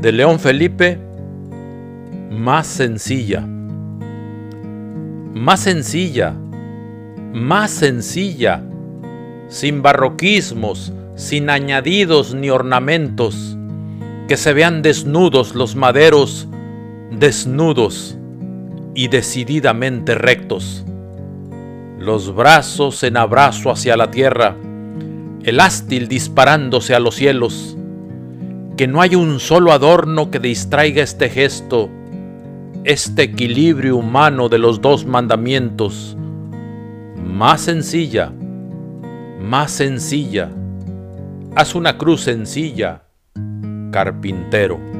De León Felipe, más sencilla. Más sencilla, más sencilla, sin barroquismos, sin añadidos ni ornamentos, que se vean desnudos los maderos, desnudos y decididamente rectos. Los brazos en abrazo hacia la tierra, el ástil disparándose a los cielos, que no hay un solo adorno que distraiga este gesto, este equilibrio humano de los dos mandamientos, más sencilla, más sencilla. Haz una cruz sencilla, carpintero.